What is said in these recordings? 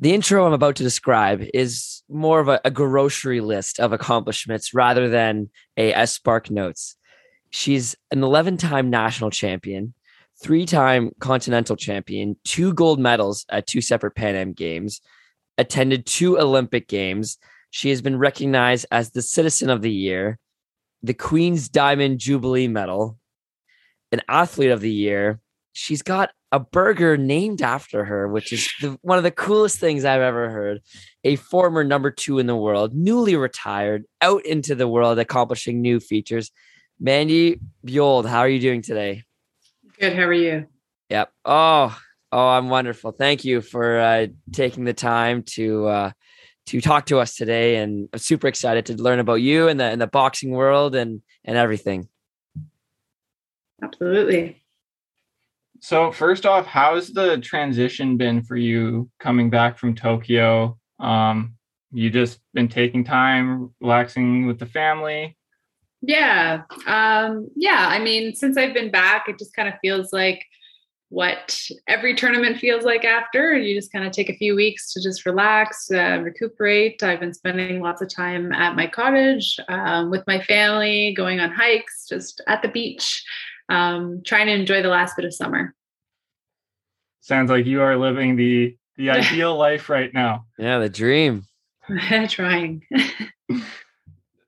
The intro I'm about to describe is more of a, a grocery list of accomplishments rather than a, a Spark Notes. She's an 11 time national champion, three time continental champion, two gold medals at two separate Pan Am Games, attended two Olympic Games. She has been recognized as the Citizen of the Year, the Queen's Diamond Jubilee Medal, an Athlete of the Year. She's got a burger named after her, which is the, one of the coolest things I've ever heard. A former number two in the world, newly retired, out into the world, accomplishing new features. Mandy Bujold, how are you doing today? Good. How are you? Yep. Oh, oh, I'm wonderful. Thank you for uh, taking the time to uh, to talk to us today, and I'm super excited to learn about you and the and the boxing world and and everything. Absolutely. So first off, how's the transition been for you coming back from Tokyo? Um, you just been taking time, relaxing with the family. Yeah. Um, yeah. I mean, since I've been back, it just kind of feels like what every tournament feels like after. You just kind of take a few weeks to just relax, uh, recuperate. I've been spending lots of time at my cottage um, with my family, going on hikes, just at the beach um, trying to enjoy the last bit of summer. Sounds like you are living the the ideal life right now. Yeah, the dream. trying. uh,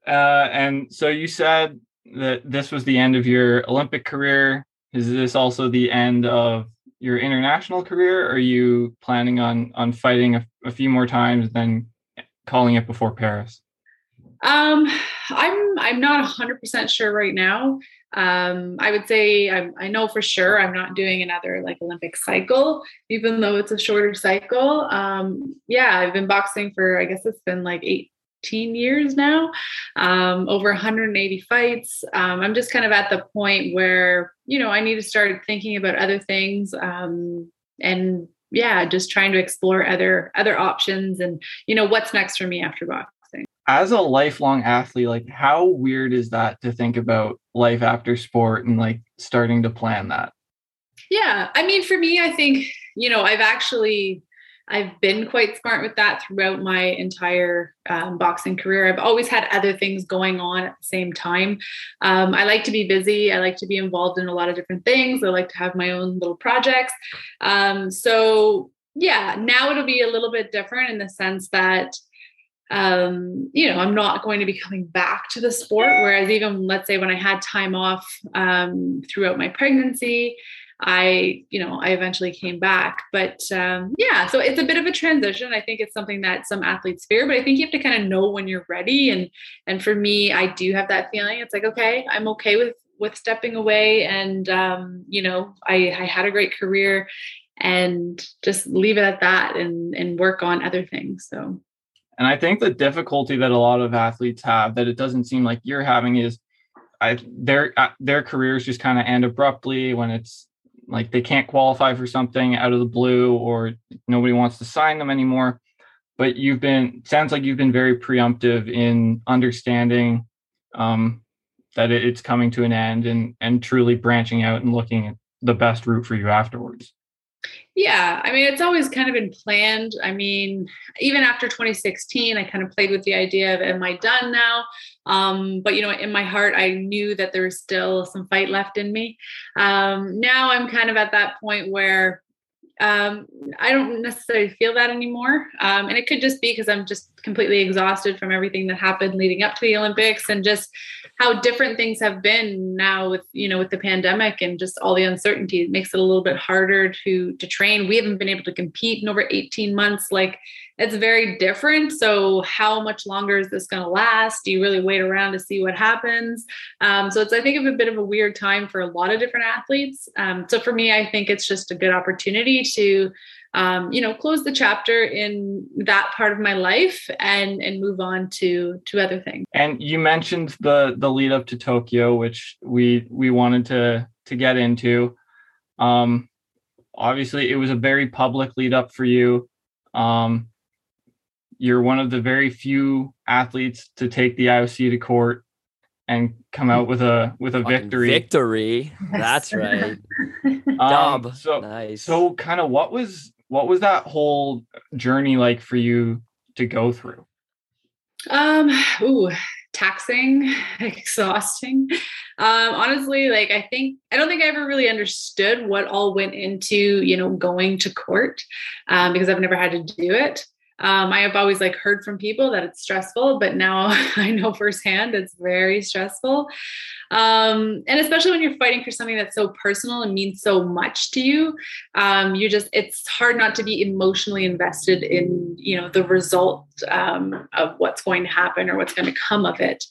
and so you said that this was the end of your Olympic career. Is this also the end of your international career? are you planning on on fighting a, a few more times, then calling it before Paris? Um, I'm I'm not 100% sure right now um, I would say I'm, I know for sure I'm not doing another like Olympic cycle, even though it's a shorter cycle. Um, yeah, I've been boxing for I guess it's been like 18 years now, um, over 180 fights. Um, I'm just kind of at the point where you know I need to start thinking about other things um, and yeah, just trying to explore other other options and you know what's next for me after boxing as a lifelong athlete, like how weird is that to think about life after sport and like starting to plan that? Yeah. I mean, for me, I think, you know, I've actually I've been quite smart with that throughout my entire um, boxing career. I've always had other things going on at the same time. Um, I like to be busy. I like to be involved in a lot of different things. I like to have my own little projects. Um, so, yeah, now it'll be a little bit different in the sense that um, you know, I'm not going to be coming back to the sport. Whereas even let's say when I had time off um, throughout my pregnancy, I, you know, I eventually came back. But um, yeah, so it's a bit of a transition. I think it's something that some athletes fear, but I think you have to kind of know when you're ready. And and for me, I do have that feeling. It's like, okay, I'm okay with with stepping away, and um, you know, I, I had a great career, and just leave it at that, and and work on other things. So and I think the difficulty that a lot of athletes have that it doesn't seem like you're having is I their uh, their careers just kind of end abruptly when it's like they can't qualify for something out of the blue or nobody wants to sign them anymore. But you've been sounds like you've been very preemptive in understanding um, that it's coming to an end and and truly branching out and looking at the best route for you afterwards. Yeah, I mean, it's always kind of been planned. I mean, even after 2016, I kind of played with the idea of, am I done now? Um, but, you know, in my heart, I knew that there was still some fight left in me. Um, now I'm kind of at that point where um, I don't necessarily feel that anymore. Um, and it could just be because I'm just completely exhausted from everything that happened leading up to the Olympics and just how different things have been now with, you know, with the pandemic and just all the uncertainty. It makes it a little bit harder to to train. We haven't been able to compete in over 18 months. Like it's very different. So, how much longer is this going to last? Do you really wait around to see what happens? Um, so, it's I think of a bit of a weird time for a lot of different athletes. Um, so, for me, I think it's just a good opportunity to, um, you know, close the chapter in that part of my life and and move on to to other things. And you mentioned the the lead up to Tokyo, which we we wanted to to get into. Um, obviously, it was a very public lead up for you. Um, you're one of the very few athletes to take the IOC to court and come out with a with a Fucking victory. Victory. That's right. um, so nice. So kind of what was what was that whole journey like for you to go through? Um, ooh, taxing, exhausting. Um, honestly, like I think I don't think I ever really understood what all went into, you know, going to court um, because I've never had to do it. Um, I have always like heard from people that it's stressful, but now I know firsthand it's very stressful. Um, and especially when you're fighting for something that's so personal and means so much to you, um, you just it's hard not to be emotionally invested in you know the result um, of what's going to happen or what's going to come of it.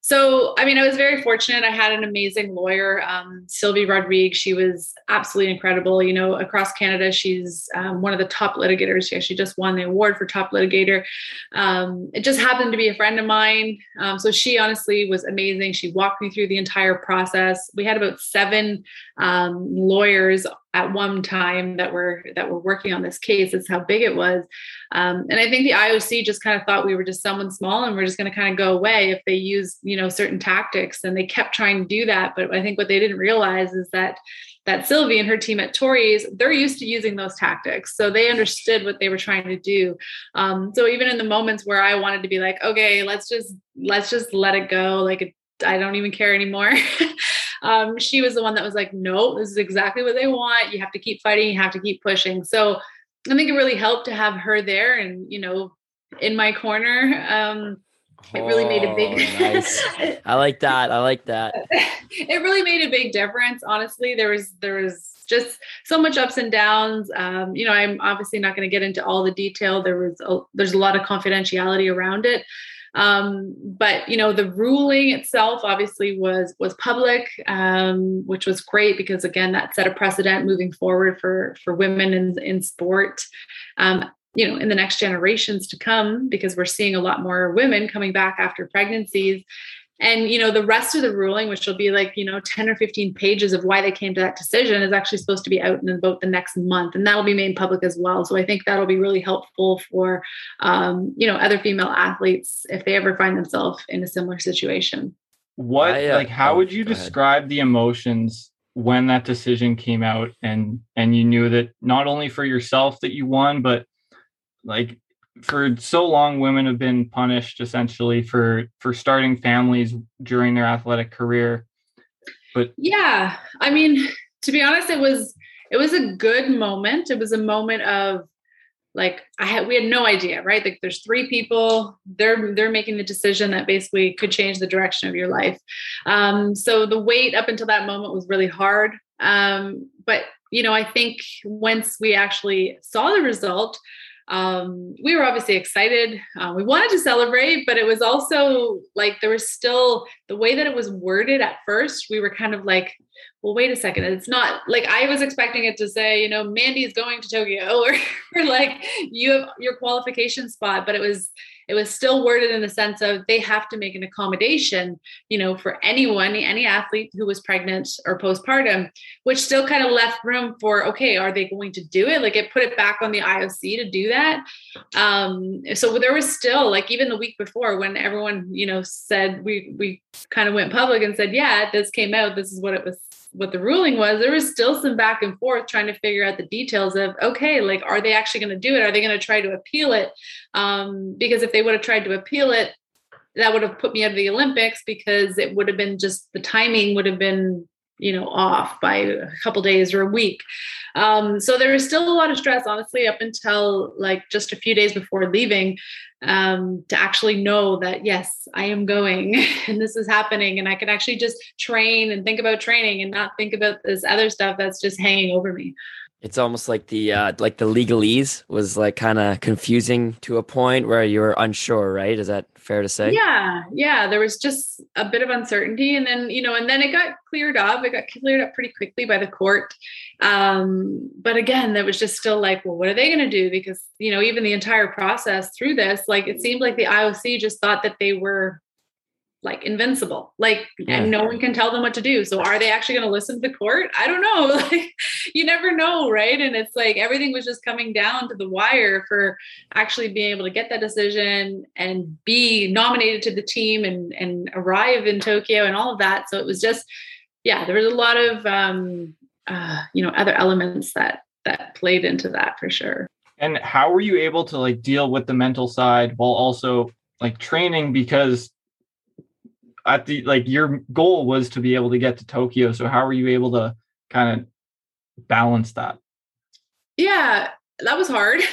So, I mean, I was very fortunate. I had an amazing lawyer, um, Sylvie Rodrigue. She was absolutely incredible. You know, across Canada, she's um, one of the top litigators. She actually just won the award for top litigator. Um, it just happened to be a friend of mine. Um, so she honestly was amazing. She walked me through the entire process. We had about seven um, lawyers at one time that were that were working on this case. That's how big it was. Um, and I think the IOC just kind of thought we were just someone small and we're just going to kind of go away if they use you know certain tactics. And they kept trying to do that. But I think what they didn't realize is that that Sylvie and her team at Torys, they're used to using those tactics. So they understood what they were trying to do. Um, so even in the moments where I wanted to be like, okay, let's just let's just let it go, like I don't even care anymore. um, she was the one that was like, no, this is exactly what they want. You have to keep fighting. You have to keep pushing. So I think it really helped to have her there and, you know, in my corner. Um, it really made a big Oh, nice. I like that. I like that. it really made a big difference honestly there was there was just so much ups and downs um, you know i'm obviously not going to get into all the detail there was a, there's a lot of confidentiality around it um, but you know the ruling itself obviously was was public um, which was great because again that set a precedent moving forward for for women in in sport um, you know in the next generations to come because we're seeing a lot more women coming back after pregnancies and you know the rest of the ruling which will be like you know 10 or 15 pages of why they came to that decision is actually supposed to be out in about the next month. And that'll be made public as well. So i think that'll be really helpful for um, you know other female athletes if they ever find themselves in a similar situation. What I, uh, like how oh, would you go ahead. describe the emotions when that decision came out and and you knew that not only for yourself that you won, but like for so long women have been punished essentially for for starting families during their athletic career. But yeah i mean to be honest it was it was a good moment. It was a moment of like i had we had no idea right? Like there's three people they're they're making the decision that basically could change the direction of your life. Um so the wait up until that moment was really hard. Um but you know i think once we actually saw the result um, we were obviously excited. Uh, we wanted to celebrate, but it was also like there was still the way that it was worded at first. We were kind of like, well, wait a second. It's not like I was expecting it to say, you know, Mandy's going to Tokyo or, or like you have your qualification spot, but it was it was still worded in the sense of they have to make an accommodation, you know, for anyone, any athlete who was pregnant or postpartum, which still kind of left room for, okay, are they going to do it? Like it put it back on the IOC to do that. Um, so there was still like even the week before when everyone, you know, said we we kind of went public and said, yeah, this came out, this is what it was what the ruling was, there was still some back and forth trying to figure out the details of okay, like are they actually going to do it? Are they going to try to appeal it? Um, because if they would have tried to appeal it, that would have put me out of the Olympics because it would have been just the timing would have been you know off by a couple days or a week. Um, so there was still a lot of stress, honestly, up until like just a few days before leaving um, to actually know that yes, I am going and this is happening, and I can actually just train and think about training and not think about this other stuff that's just hanging over me. It's almost like the uh, like the legalese was like kind of confusing to a point where you were unsure, right? Is that fair to say? Yeah, yeah. There was just a bit of uncertainty, and then you know, and then it got cleared up. It got cleared up pretty quickly by the court. Um, but again, there was just still like, well, what are they going to do? Because you know, even the entire process through this, like, it seemed like the IOC just thought that they were like invincible. Like Yeah. and no one can tell them what to do. So are they actually going to listen to the court? I don't know. Like you never know right? And it's like everything was just coming down to the wire for actually being able to get that decision and be nominated to the team and and arrive in tokyo and all of that. So it was just yeah there was a lot of um uh, you know other elements that that played into that for sure. And how were you able to like deal with the mental side while also like training? Because at the like your goal was to be able to get to Tokyo. So how were you able to kind of balance that? Yeah, that was hard.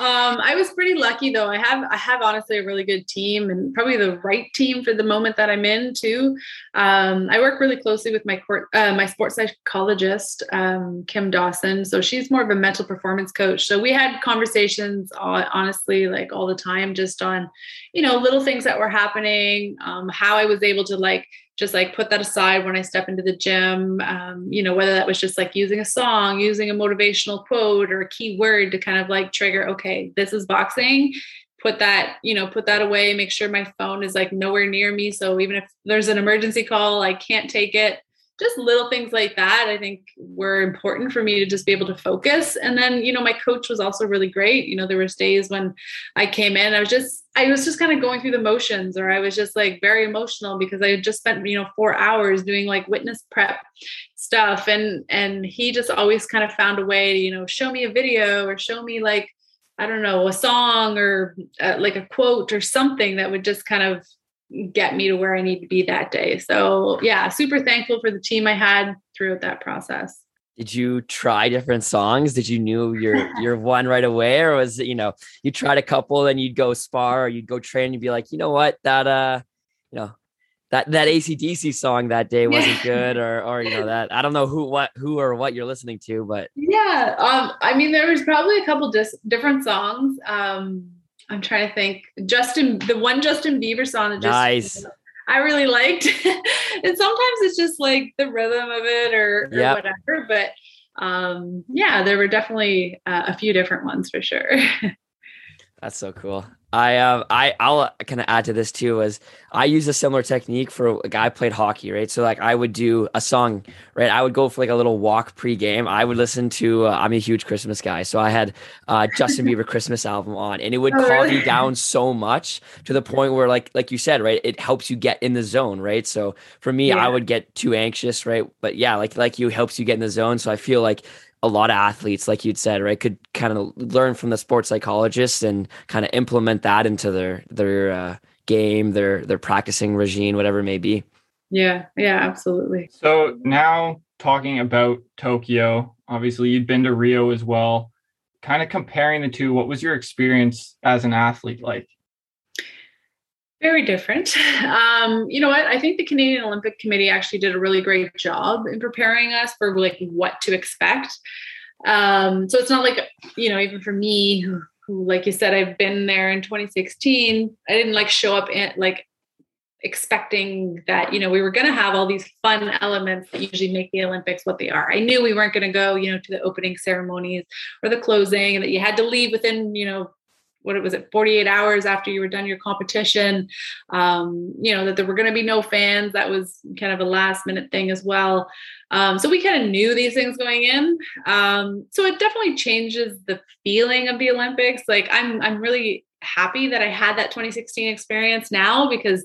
Um, I was pretty lucky though. I have I have honestly a really good team and probably the right team for the moment that I'm in too. Um, I work really closely with my court, uh, my sports psychologist um, Kim Dawson. So she's more of a mental performance coach. So we had conversations honestly like all the time, just on you know little things that were happening, um, how I was able to like just like put that aside when I step into the gym. Um, you know, whether that was just like using a song, using a motivational quote or a key word to kind of like trigger, okay, this is boxing. Put that, you know, put that away, make sure my phone is like nowhere near me. So even if there's an emergency call, I can't take it just little things like that i think were important for me to just be able to focus. And then you know my coach was also really great. You know there was days when i came in i was just i was just kind of going through the motions or i was just like very emotional because i had just spent you know four hours doing like witness prep stuff. And and he just always kind of found a way to you know show me a video or show me like i don't know a song or uh, like a quote or something that would just kind of get me to where I need to be that day. So yeah, super thankful for the team I had throughout that process. Did you try different songs? Did you knew your your one right away, or was it you know you tried a couple, and you'd go spar or you'd go train, and you'd be like, you know what, that uh, you know, that that ACDC song that day wasn't good, or or you know that I don't know who what who or what you're listening to, but yeah, um, I mean there was probably a couple dis- different songs. Um, I'm trying to think. Justin, the one Justin Bieber song that just nice. I really liked. and sometimes it's just like the rhythm of it or, or yep. whatever. But um, yeah, there were definitely uh, a few different ones for sure. That's so cool. I um I I'll kind of add to this too as I use a similar technique for a guy I played hockey right? So like I would do a song right? I would go for like a little walk pre-game. I would listen to uh, I'm a huge Christmas guy. So I had uh, Justin Bieber Christmas album on and it would oh, calm really? me down so much to the point where like like you said right it helps you get in the zone right? So for me yeah. I would get too anxious right? But yeah like like you helps you get in the zone. So I feel like a lot of athletes, like you'd said, right, could kind of learn from the sports psychologists and kind of implement that into their their uh, game, their their practicing regime, whatever it may be. Yeah, yeah, absolutely. So now talking about Tokyo, obviously you'd been to Rio as well. Kind of comparing the two, what was your experience as an athlete like? Very different. Um, you know what? I think the Canadian Olympic Committee actually did a really great job in preparing us for like what to expect. Um, so it's not like you know, even for me, who, who, like you said, I've been there in 2016. I didn't like show up in like expecting that you know we were going to have all these fun elements that usually make the olympics what they are i knew we weren't going to go you know to the opening ceremonies or the closing and that you had to leave within you know what was it 48 hours after you were done your competition. Um, you know that there were going to be no fans. That was kind of a last minute thing as well. Um, so we kind of knew these things going in. Um, so it definitely changes the feeling of the olympics. Like i'm i'm really happy that I had that 2016 experience now because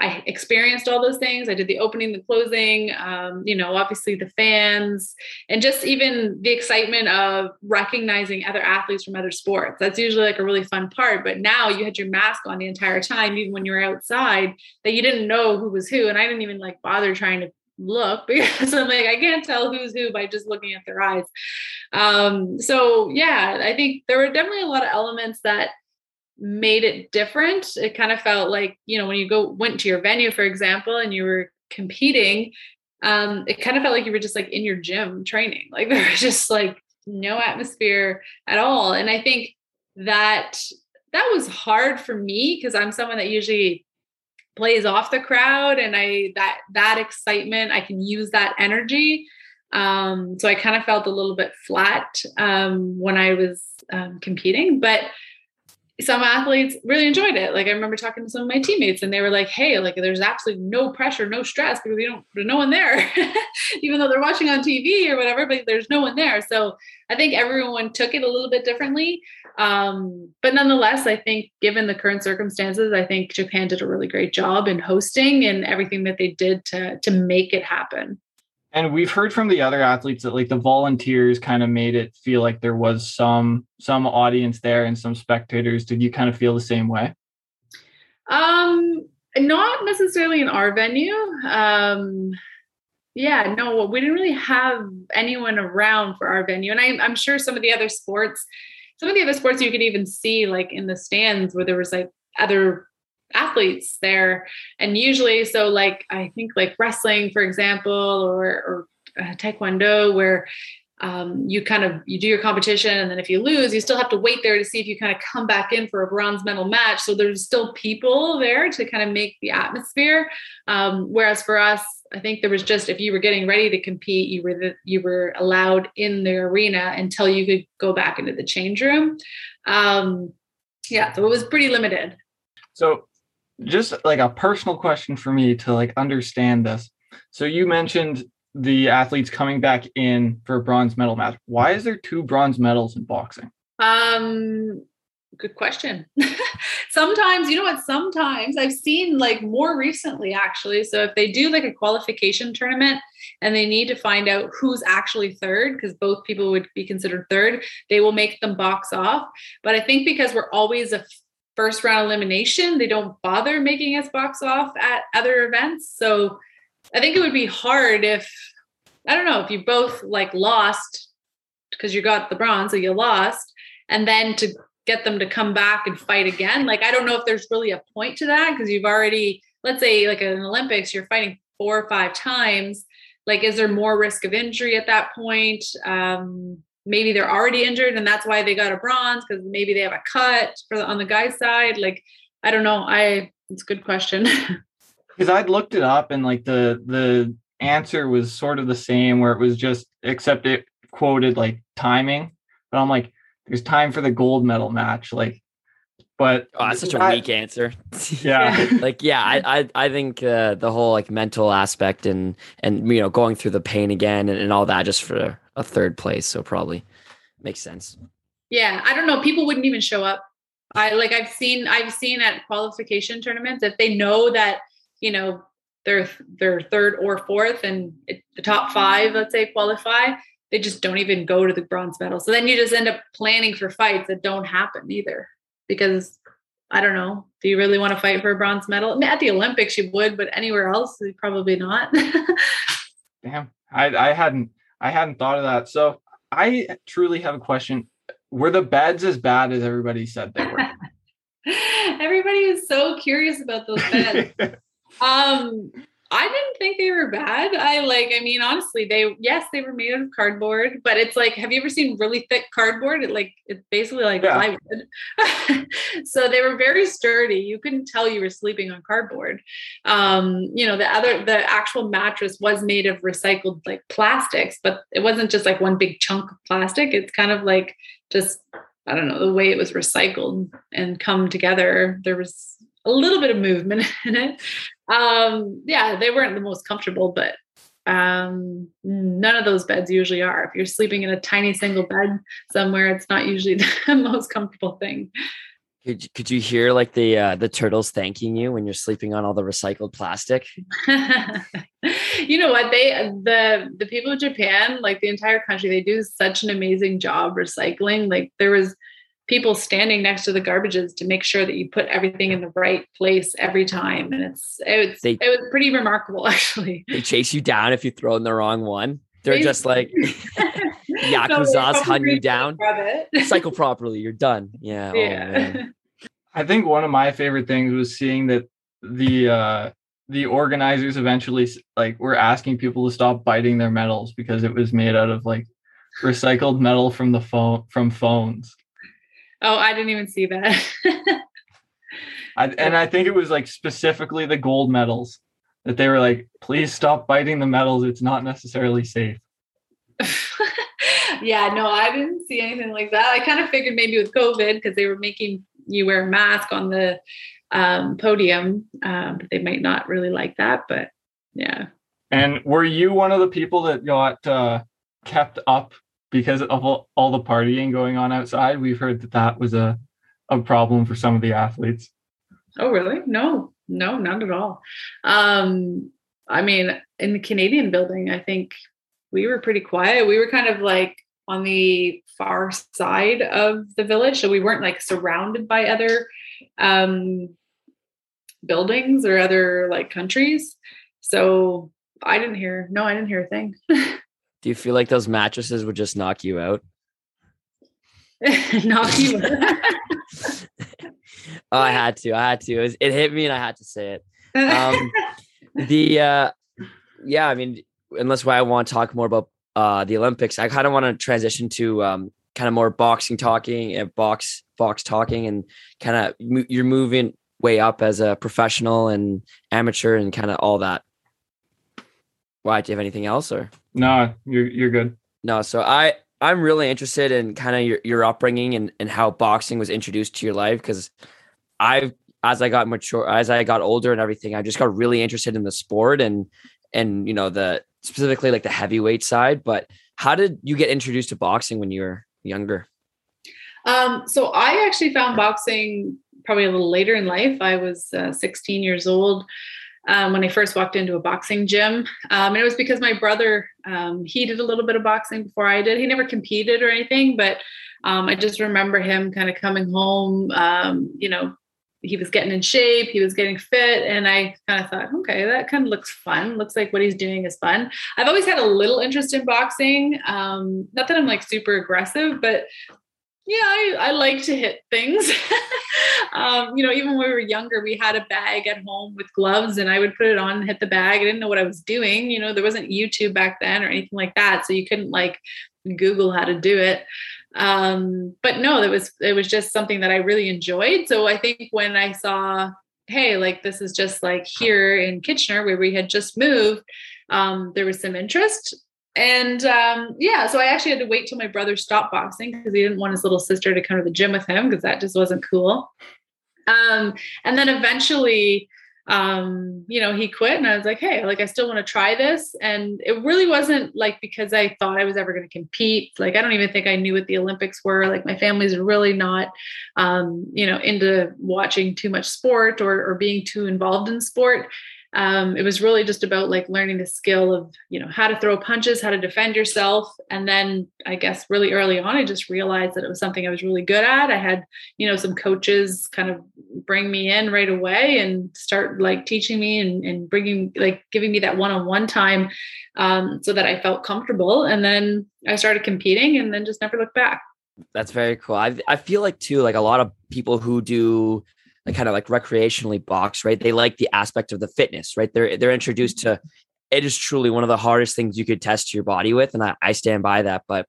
I experienced all those things. I did the opening, the closing, um, you know, obviously the fans, and just even the excitement of recognizing other athletes from other sports. That's usually like a really fun part. But now you had your mask on the entire time, even when you were outside, that you didn't know who was who. And I didn't even like bother trying to look because I'm like, I can't tell who's who by just looking at their eyes. Um, so yeah, I think there were definitely a lot of elements that made it different. It kind of felt like, you know, when you go went to your venue, for example, and you were competing, um, it kind of felt like you were just like in your gym training. Like there was just like no atmosphere at all. And I think that that was hard for me because I'm someone that usually plays off the crowd and I that that excitement, I can use that energy. Um, so I kind of felt a little bit flat um, when I was um, competing, but some athletes really enjoyed it. Like I remember talking to some of my teammates and they were like, Hey, like there's absolutely no pressure, no stress because you don't, there's no one there, even though they're watching on TV or whatever, but there's no one there. So I think everyone took it a little bit differently. Um, but nonetheless, I think given the current circumstances, I think Japan did a really great job in hosting and everything that they did to, to make it happen. And we've heard from the other athletes that like the volunteers kind of made it feel like there was some some audience there and some spectators. Did you kind of feel the same way? Um, not necessarily in our venue. Um, yeah, no, we didn't really have anyone around for our venue, and I, I'm sure some of the other sports, some of the other sports you could even see like in the stands where there was like other athletes there. And usually so like i think like wrestling for example or or uh, taekwondo where um, you kind of you do your competition and then if you lose you still have to wait there to see if you kind of come back in for a bronze medal match. So there's still people there to kind of make the atmosphere. Um, whereas for us i think there was just if you were getting ready to compete you were the, you were allowed in the arena until you could go back into the change room. Um, yeah so it was pretty limited. So just like a personal question for me to like understand this. So you mentioned the athletes coming back in for a bronze medal match. Why is there two bronze medals in boxing? Um good question. sometimes, you know what, sometimes I've seen like more recently actually. So if they do like a qualification tournament and they need to find out who's actually third because both people would be considered third, they will make them box off. But I think because we're always a first round elimination. They don't bother making us box off at other events. So I think it would be hard if I don't know if you both like lost because you got the bronze, so you lost, and then to get them to come back and fight again. Like I don't know if there's really a point to that because you've already, let's say, like in Olympics, you're fighting four or five times. Like, is there more risk of injury at that point? Um, maybe they're already injured and that's why they got a bronze because maybe they have a cut for the, on the guy's side. Like i don't know. I it's a good question. Because i'd looked it up and like the the answer was sort of the same where it was just except it quoted like timing. But i'm like there's time for the gold medal match. Like but oh, that's such a weak answer. Yeah, like yeah, I I, I think uh, the whole like mental aspect and and you know going through the pain again and, and all that just for a third place. So probably makes sense. Yeah, I don't know. People wouldn't even show up. I like I've seen I've seen at qualification tournaments if they know that you know they're they're third or fourth and it, the top five let's say qualify they just don't even go to the bronze medal so then you just end up planning for fights that don't happen either because I don't know. Do you really want to fight for a bronze medal? At the Olympics, you would, but anywhere else, probably not. Damn, I, I hadn't I hadn't thought of that. So I truly have a question. Were the beds as bad as everybody said they were? everybody was so curious about those beds. um, I didn't think they were bad. I like, I mean, honestly, they, yes, they were made out of cardboard, but it's like, have you ever seen really thick cardboard? It like, it's basically like yeah. plywood. so they were very sturdy. You couldn't tell you were sleeping on cardboard. Um, you know, the other, the actual mattress was made of recycled like plastics, but it wasn't just like one big chunk of plastic. It's kind of like just, I don't know, the way it was recycled and come together. There was a little bit of movement in it. Um, yeah, they weren't the most comfortable, but um, none of those beds usually are. If you're sleeping in a tiny single bed somewhere, it's not usually the most comfortable thing. Could you, could you hear like the uh, the turtles thanking you when you're sleeping on all the recycled plastic? you know what they the the people of Japan, like the entire country, they do such an amazing job recycling. Like there was people standing next to the garbages to make sure that you put everything in the right place every time. And it's it was, they, it was pretty remarkable actually. They chase you down if you throw in the wrong one. They're just like Yakuza's no, hunt you down. Cycle properly, you're done. Yeah. Oh, yeah. Oh, I think one of my favorite things was seeing that the uh the organizers eventually like were asking people to stop biting their medals because it was made out of like recycled metal from the phone from phones. Oh, I didn't even see that. I, and I think it was like specifically the gold medals that they were like, please stop biting the medals. It's not necessarily safe. yeah, no, I didn't see anything like that. I kind of figured maybe with COVID because they were making you wear a mask on the um, podium, um, but they might not really like that. But yeah. And were you one of the people that got uh, kept up because of all, the partying going on outside. We've heard that that was a, a problem for some of the athletes. Oh, really? No, no, not at all. Um, I mean, in the Canadian building, I think we were pretty quiet. We were kind of like on the far side of the village. So we weren't like surrounded by other um, buildings or other like countries. So I didn't hear, no, I didn't hear a thing. Do you feel like those mattresses would just knock you out? knock you out. oh, I had to. I had to. It, was, it, hit me and I had to say it. Um, the, uh, yeah, I mean, unless why I want to talk more about uh, the Olympics, I kind of want to transition to um, kind of more boxing talking and box box talking and kind of you're moving way up as a professional and amateur and kind of all that. Why? Do you have anything else or? No, you're you're good. No, so I I'm really interested in kind of your, your upbringing and, and how boxing was introduced to your life because I've as I got mature as I got older and everything, I just got really interested in the sport and and you know the specifically like the heavyweight side. But how did you get introduced to boxing when you were younger? Um, so I actually found boxing probably a little later in life. I was uh, 16 years old um, when I first walked into a boxing gym. Um, and it was because my brother, um, he did a little bit of boxing before I did. He never competed or anything, but um, I just remember him kind of coming home, um, you know, he was getting in shape, he was getting fit, and I kind of thought, okay, that kind of looks fun. Looks like what he's doing is fun. I've always had a little interest in boxing. Um, not that I'm like super aggressive, but yeah, I, I like to hit things. um, you know, even when we were younger, we had a bag at home with gloves, and I would put it on and hit the bag. I didn't know what I was doing. You know, there wasn't YouTube back then or anything like that, so you couldn't like Google how to do it. Um, but no, it was it was just something that I really enjoyed. So I think when I saw, hey, like this is just like here in Kitchener where we had just moved, um, there was some interest and um, yeah, so I actually had to wait till my brother stopped boxing because he didn't want his little sister to come to the gym with him because that just wasn't cool. Um, and then eventually, um, you know, he quit, and I was like, hey, like I still want to try this. And it really wasn't like because I thought I was ever going to compete. Like I don't even think I knew what the Olympics were. Like my family's really not, um, you know, into watching too much sport or or being too involved in sport um, it was really just about like learning the skill of you know how to throw punches how to defend yourself. And then i guess really early on i just realized that it was something i was really good at. I had you know some coaches kind of bring me in right away and start like teaching me and, and bringing like giving me that one-on-one time um, so that i felt comfortable. And then i started competing and then just never looked back. That's very cool. I, I feel like too like a lot of people who do like kind of like recreationally box, right? They like the aspect of the fitness, right? They're they're introduced mm-hmm. to it is truly one of the hardest things you could test your body with, and I, I stand by that. But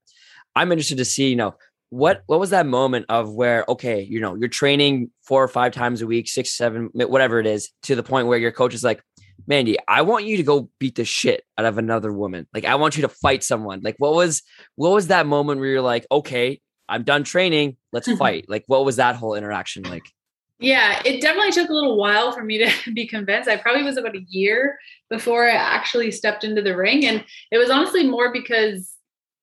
I'm interested to see, you know, what what was that moment of where okay, you know, you're training four or five times a week, six, seven, whatever it is, to the point where your coach is like, Mandy, I want you to go beat the shit out of another woman. Like I want you to fight someone. Like what was what was that moment where you're like, okay, I'm done training, let's mm-hmm. fight. Like what was that whole interaction like? Yeah, it definitely took a little while for me to be convinced. I probably was about a year before I actually stepped into the ring. And it was honestly more because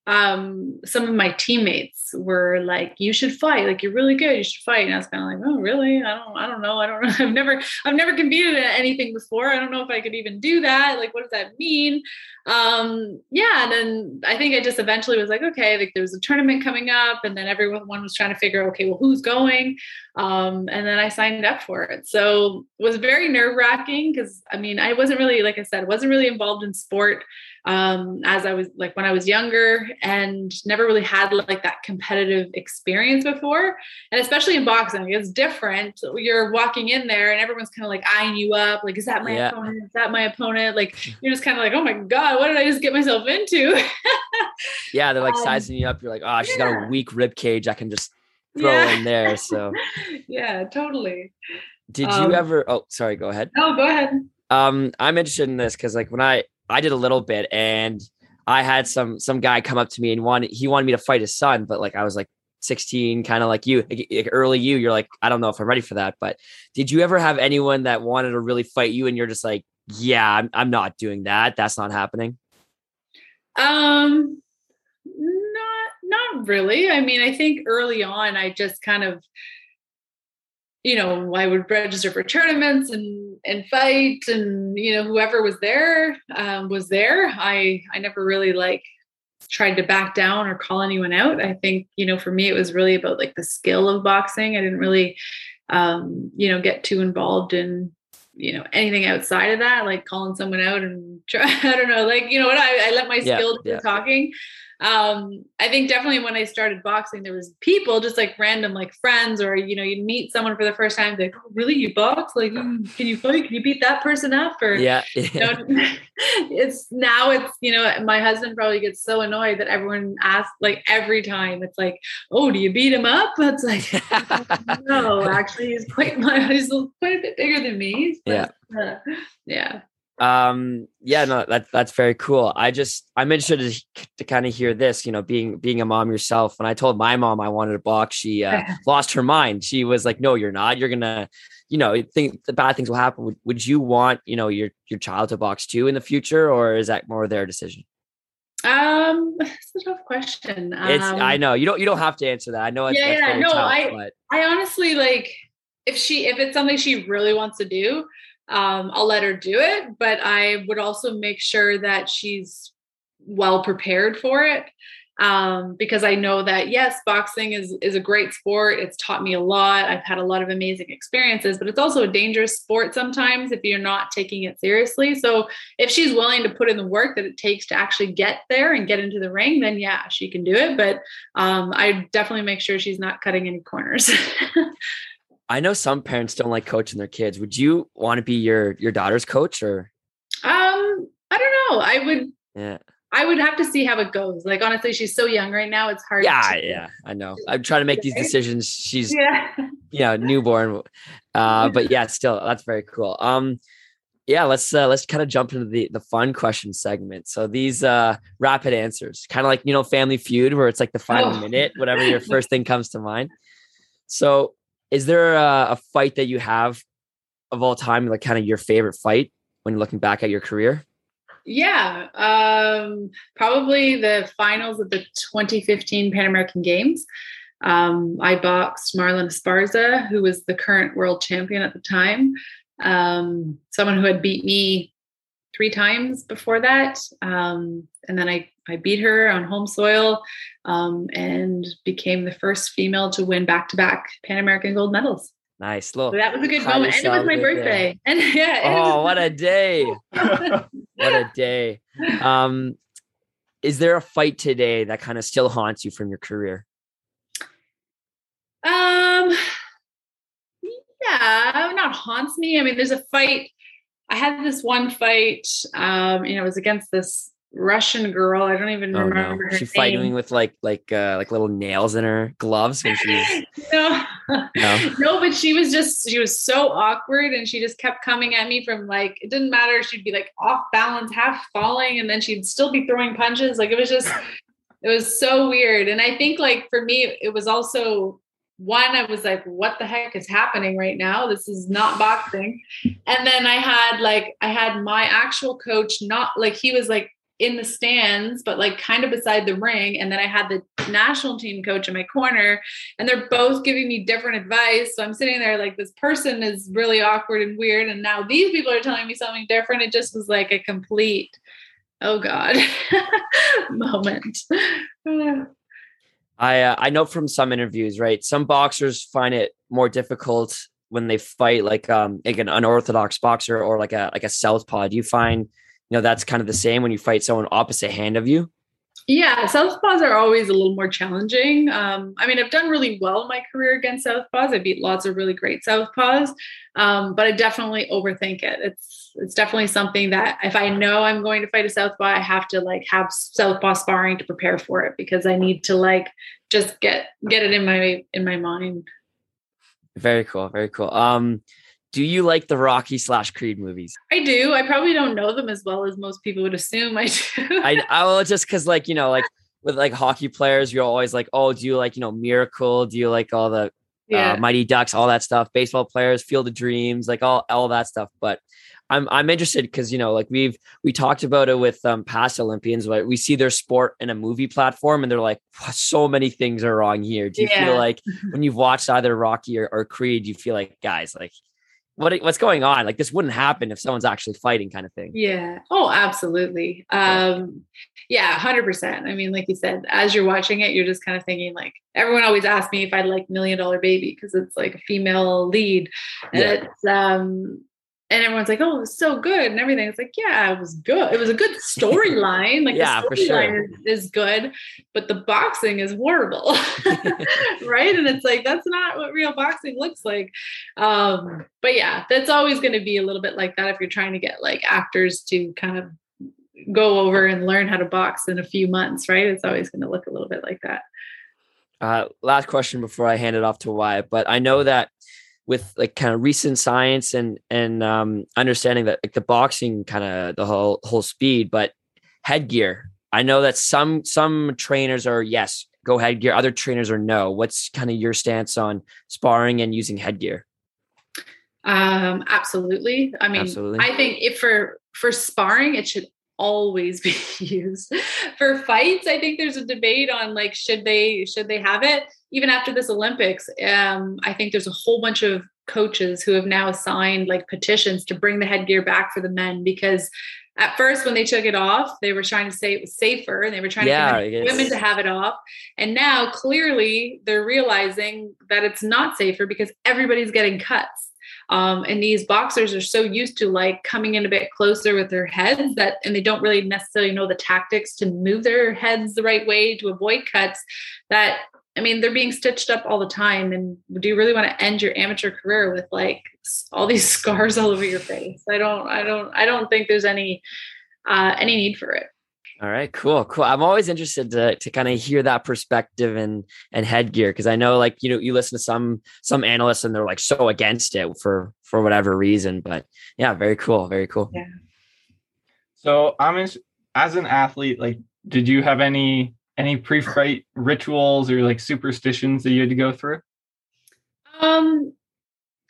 um, some of my teammates were like, "You should fight. Like you're really good. You should fight." And I was kind of like, "Oh, really? I don't. I don't know. I don't. I've never. I've never competed at anything before. I don't know if I could even do that. Like, what does that mean?" Um, yeah. And then I think I just eventually was like, "Okay." Like there was a tournament coming up, and then everyone was trying to figure, "Okay, well, who's going?" Um, and then I signed up for it. So it was very nerve wracking because I mean, I wasn't really, like I said, wasn't really involved in sport um, as I was like when I was younger and never really had like that competitive experience before. And especially in boxing, it's different. You're walking in there and everyone's kind of like eyeing you up, like, is that my yeah. opponent? Is that my opponent? Like you're just kind of like, oh my God, what did I just get myself into? yeah, they're like um, sizing you up. You're like, oh, she's yeah. got a weak rib cage. I can just throw yeah. in there. So yeah, totally. Did um, you ever oh sorry, go ahead. No, go ahead. Um, I'm interested in this because like when I I did a little bit and I had some some guy come up to me and wanted he wanted me to fight his son, but like I was like 16, kind of like you, like early you, you're like, I don't know if I'm ready for that. But did you ever have anyone that wanted to really fight you and you're just like, yeah, I'm, I'm not doing that. That's not happening. Um, not, not really. I mean, I think early on, I just kind of, you know, I would register for tournaments and and fight, and you know, whoever was there um, was there. I I never really like tried to back down or call anyone out. I think you know, for me, it was really about like the skill of boxing. I didn't really, um, you know, get too involved in you know anything outside of that like calling someone out and try i don't know like you know what i, I let my Yeah, skill do yeah. talking um i think definitely when i started boxing there was people just like random like friends or you know you meet someone for the first time they're like oh, really? You box? Like mm, can you fight? Can you beat that person up? Or Yeah. you know, it's now it's you know my husband probably gets so annoyed that everyone asks like every time it's like oh do you beat him up? That's like no actually he's quite my he's quite a bit bigger than me. Yeah. uh, yeah um yeah no that that's very cool. I just i'm interested to, to kind of hear this you know being being a mom yourself. When i told my mom i wanted to box she uh, lost her mind. She was like no you're not. You're gonna you know think the bad things will happen. Would, would you want you know your your child to box too in the future or is that more their decision? Um it's a tough question. It's um, i know you don't you don't have to answer that. I know it's Yeah, yeah, no, tough, I- but I honestly like if she if it's something she really wants to do, um, I'll let her do it. But I would also make sure that she's well prepared for it. Um, because I know that yes, boxing is is a great sport. It's taught me a lot. I've had a lot of amazing experiences, but it's also a dangerous sport sometimes if you're not taking it seriously. So if she's willing to put in the work that it takes to actually get there and get into the ring, then yeah, she can do it. But um, I definitely make sure she's not cutting any corners. i know some parents don't like coaching their kids would you want to be your your daughter's coach or um, I don't know. I would yeah I would have to see how it goes. Like honestly, she's so young right now. It's hard. yeah to- yeah i know i'm trying to make these decisions she's Yeah. yeah newborn uh but yeah still that's very cool um yeah let's uh let's kind of jump into the the fun question segment so these uh rapid answers kind of like you know family feud where it's like the final Oh. minute whatever your first thing comes to mind so is there a, a fight that you have of all time like kind of your favorite fight when you're looking back at your career Yeah. Um, probably the finals of the 2015 Pan American Games. Um, I boxed Marlen Esparza, who was the current world champion at the time. Um, someone who had beat me three times before that. Um, and then I, I beat her on home soil um, and became the first female to win back to back Pan American gold medals. nice So that was a good moment. And it was my birthday. And yeah. it was oh what a day what a day um is there a fight today that kind of still haunts you from your career Um, yeah, not haunts me. I mean, there's a fight. I had this one fight. Um, you know, it was against this Russian girl. I don't even Oh remember no, her she name. fighting with like like uh like little nails in her gloves when she's no, No? no, but she was just she was so awkward, and she just kept coming at me from like it didn't matter. She'd be like off balance, half falling, and then she'd still be throwing punches. Like it was just it was so weird. And I think like for me, it was also one, I was like, what the heck is happening right now? This is not boxing. And then I had like, I had my actual coach, not like he was like in the stands, but like kind of beside the ring. And then I had the national team coach in my corner, and they're both giving me different advice. So I'm sitting there like, this person is really awkward and weird. And now these people are telling me something different. It just was like a complete, oh God, moment. I uh, I know from some interviews, right? Some boxers find it more difficult when they fight like um like an unorthodox boxer or like a like a southpaw. Do you find you know that's kind of the same when you fight someone opposite hand of you? Yeah, southpaws are always a little more challenging. Um, I mean, I've done really well in my career against southpaws. I beat lots of really great southpaws, um, but I definitely overthink it. It's it's definitely something that if I know I'm going to fight a southpaw, I have to like have southpaw sparring to prepare for it because I need to like just get get it in my in my mind. Very cool, very cool. Um, do you like the Rocky slash Creed movies? I do. I probably don't know them as well as most people would assume I do. I I will just because like you know like with like hockey players, you're always like, oh, do you like you know Miracle? Do you like all the yeah. uh, Mighty Ducks, all that stuff? Baseball players, Field of Dreams, like all all that stuff. But I'm I'm interested because you know, like we've we talked about it with um, past Olympians. but we see their sport in a movie platform, and they're like, so many things are wrong here. Do you yeah. feel like when you've watched either Rocky or, or Creed, you feel like guys, like what what's going on? Like this wouldn't happen if someone's actually fighting, kind of thing. Yeah. Oh, absolutely. Um, yeah, hundred percent. I mean, like you said, as you're watching it, you're just kind of thinking like everyone always asks me if I'd like Million Dollar Baby because it's like a female lead, and yeah. it's um and everyone's like, "Oh, it was so good," and everything. It's like, yeah, it was good. It was a good storyline. Like, yeah, the storyline sure. is, is good, but the boxing is horrible, right? And it's like that's not what real boxing looks like. Um, but yeah, that's always going to be a little bit like that if you're trying to get like actors to kind of go over and learn how to box in a few months, right? It's always going to look a little bit like that. Uh, last question before I hand it off to Wyatt, but I know that with like kind of recent science and and um, understanding that like the boxing kind of the whole whole speed, but headgear. I know that some some trainers are yes, go headgear. Other trainers are no. What's kind of your stance on sparring and using headgear? Um, absolutely. I mean, absolutely. I think if for for sparring, it should always be used for fights. I think there's a debate on like should they should they have it? Even after this olympics um i think there's a whole bunch of coaches who have now signed like petitions to bring the headgear back for the men because at first when they took it off they were trying to say it was safer and they were trying yeah, to get women to have it off. And now clearly they're realizing that it's not safer because everybody's getting cuts um, and these boxers are so used to like coming in a bit closer with their heads that, and they don't really necessarily know the tactics to move their heads the right way to avoid cuts that I mean, they're being stitched up all the time. And do you really want to end your amateur career with like all these scars all over your face? I don't, I don't, I don't think there's any, uh, any need for it. All right, cool, cool. I'm always interested to to kind of hear that perspective and and headgear because I know like you know you listen to some some analysts and they're like so against it for for whatever reason. But yeah, very cool, very cool. Yeah. So I'm in, as an athlete, like, did you have any any pre-fight rituals or like superstitions that you had to go through? Um,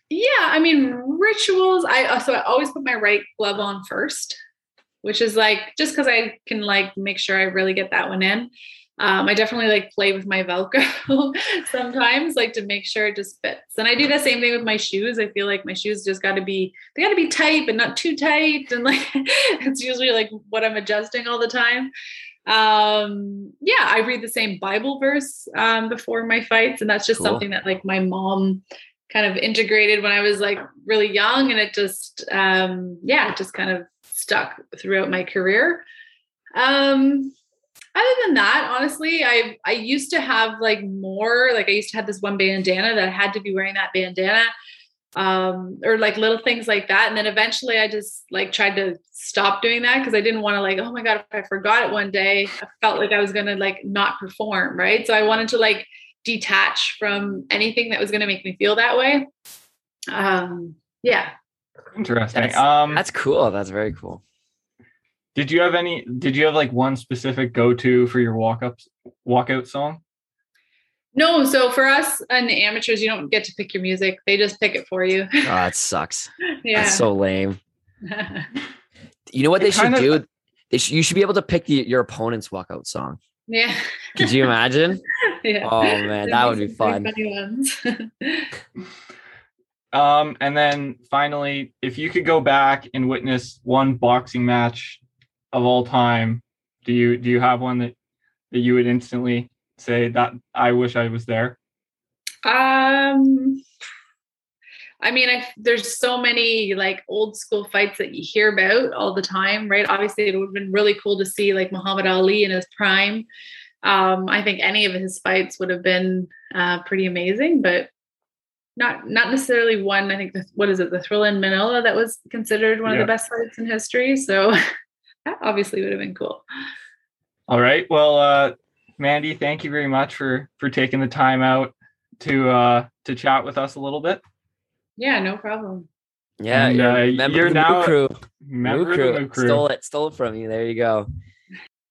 yeah, I mean rituals. I so I always put my right glove on first which is like just because I can like make sure I really get that one in. Um, I definitely like play with my Velcro sometimes, like to make sure it just fits. And I do the same thing with my shoes. I feel like my shoes just got to be they got to be tight, but not too tight. And like it's usually like what I'm adjusting all the time. Um, yeah, I read the same Bible verse um, before my fights, and that's just cool. something that like my mom kind of integrated when I was like really young, and it just um, yeah, it just kind of stuck throughout my career. Um, other than that, honestly, I I used to have like more like I used to have this one bandana that I had to be wearing that bandana um or like little things like that. And then eventually I just like tried to stop doing that because I didn't want to like oh my god if I forgot it one day I felt like I was to like not perform right? So I wanted to like detach from anything that was to make me feel that way. Um yeah Interesting. That's, um, that's cool. That's very cool. Did you have any? Did you have like one specific go-to for your walk-ups, walkout song? No. So for us and the amateurs, you don't get to pick your music; they just pick it for you. oh, that sucks. yeah. That's so lame. you know what they should do? They should, you should be able to pick the, your opponent's walkout song. Yeah. Could you imagine? yeah. Oh man, that would be fun. Um, and then finally, if you could go back and witness one boxing match of all time, do you do you have one that that you would instantly say that I wish I was there? Um, I mean, I, there's so many like old school fights that you hear about all the time, right? Obviously, it would have been really cool to see like Muhammad Ali in his prime. Um, I think any of his fights would have been uh, pretty amazing, but not not necessarily one. I think the, what is it, the Thrilla in Manila that was considered one yeah. of the best fights in history. So that obviously would have been cool. All right. Well, uh, Mandy, thank you very much for for taking the time out to uh to chat with us a little bit. Yeah, no problem. Yeah, and, uh, you're now crew. Member Moo crew. crew. Stole it, stole it from you. There you go.